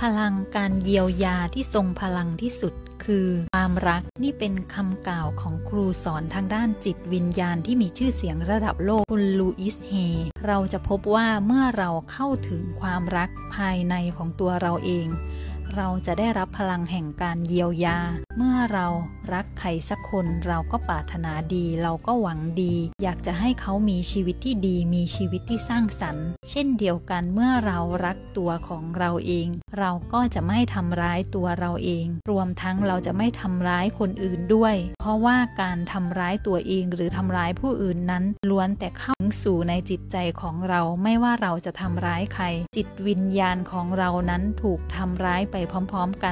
พลังการเยียวยาที่ทรงพลังที่สุด คือความรักนี่เป็นคำกล่าวของครูสอนทางด้านจิตวิญญาณที่มีชื่อเสียงระดับโลกคุณลูอิสเฮเราจะพบว่าเมื่อเราเข้าถึงความรักภายในของตัวเราเอง เราจะได้รับพลังแห่งการเยียวยา เมื่อเรารักใครสักคนเราก็ปรารถนาดี เราก็หวังดี อยากจะให้เขามีชีวิตที่ดีมีชีวิตที่สร้างสรรค์ เช่นเดียวกันเมื่อเรารักตัวของเราเอง เราก็จะไม่ทำร้ายตัวเราเอง รวมทั้งเราจะไม่ทำร้ายคนอื่นด้วย เพราะว่าการทำร้ายตัวเองหรือทำร้ายผู้อื่นนั้น ล้วนแต่เข้าสู่ในจิตใจของเราไม่ว่าเราจะทำร้ายใคร จิตวิญญาณของเรานั้นถูกทำร้ายไปพร้อม ๆ กัน